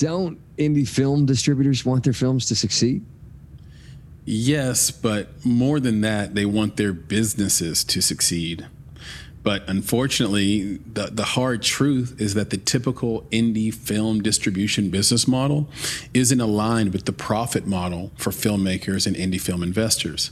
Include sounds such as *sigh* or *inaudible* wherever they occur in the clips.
don't indie film distributors want their films to succeed? Yes, but more than that, they want their businesses to succeed. But unfortunately, the, the hard truth is that the typical indie film distribution business model isn't aligned with the profit model for filmmakers and indie film investors.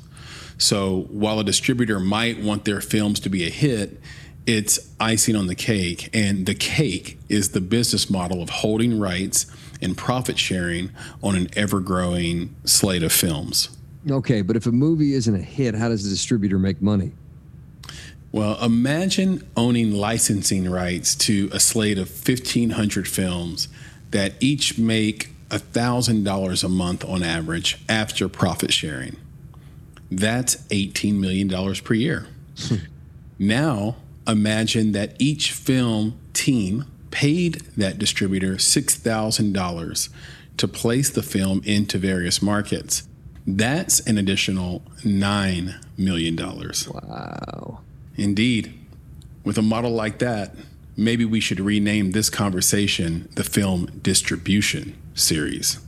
So while a distributor might want their films to be a hit, it's icing on the cake. And the cake is the business model of holding rights and profit sharing on an ever growing slate of films. Okay, but if a movie isn't a hit, how does the distributor make money? Well, imagine owning licensing rights to a slate of 1,500 films that each make $1,000 a month on average after profit sharing. That's $18 million per year. *laughs* now, imagine that each film team paid that distributor $6,000 to place the film into various markets. That's an additional $9 million. Wow. Indeed. With a model like that, maybe we should rename this conversation the Film Distribution Series.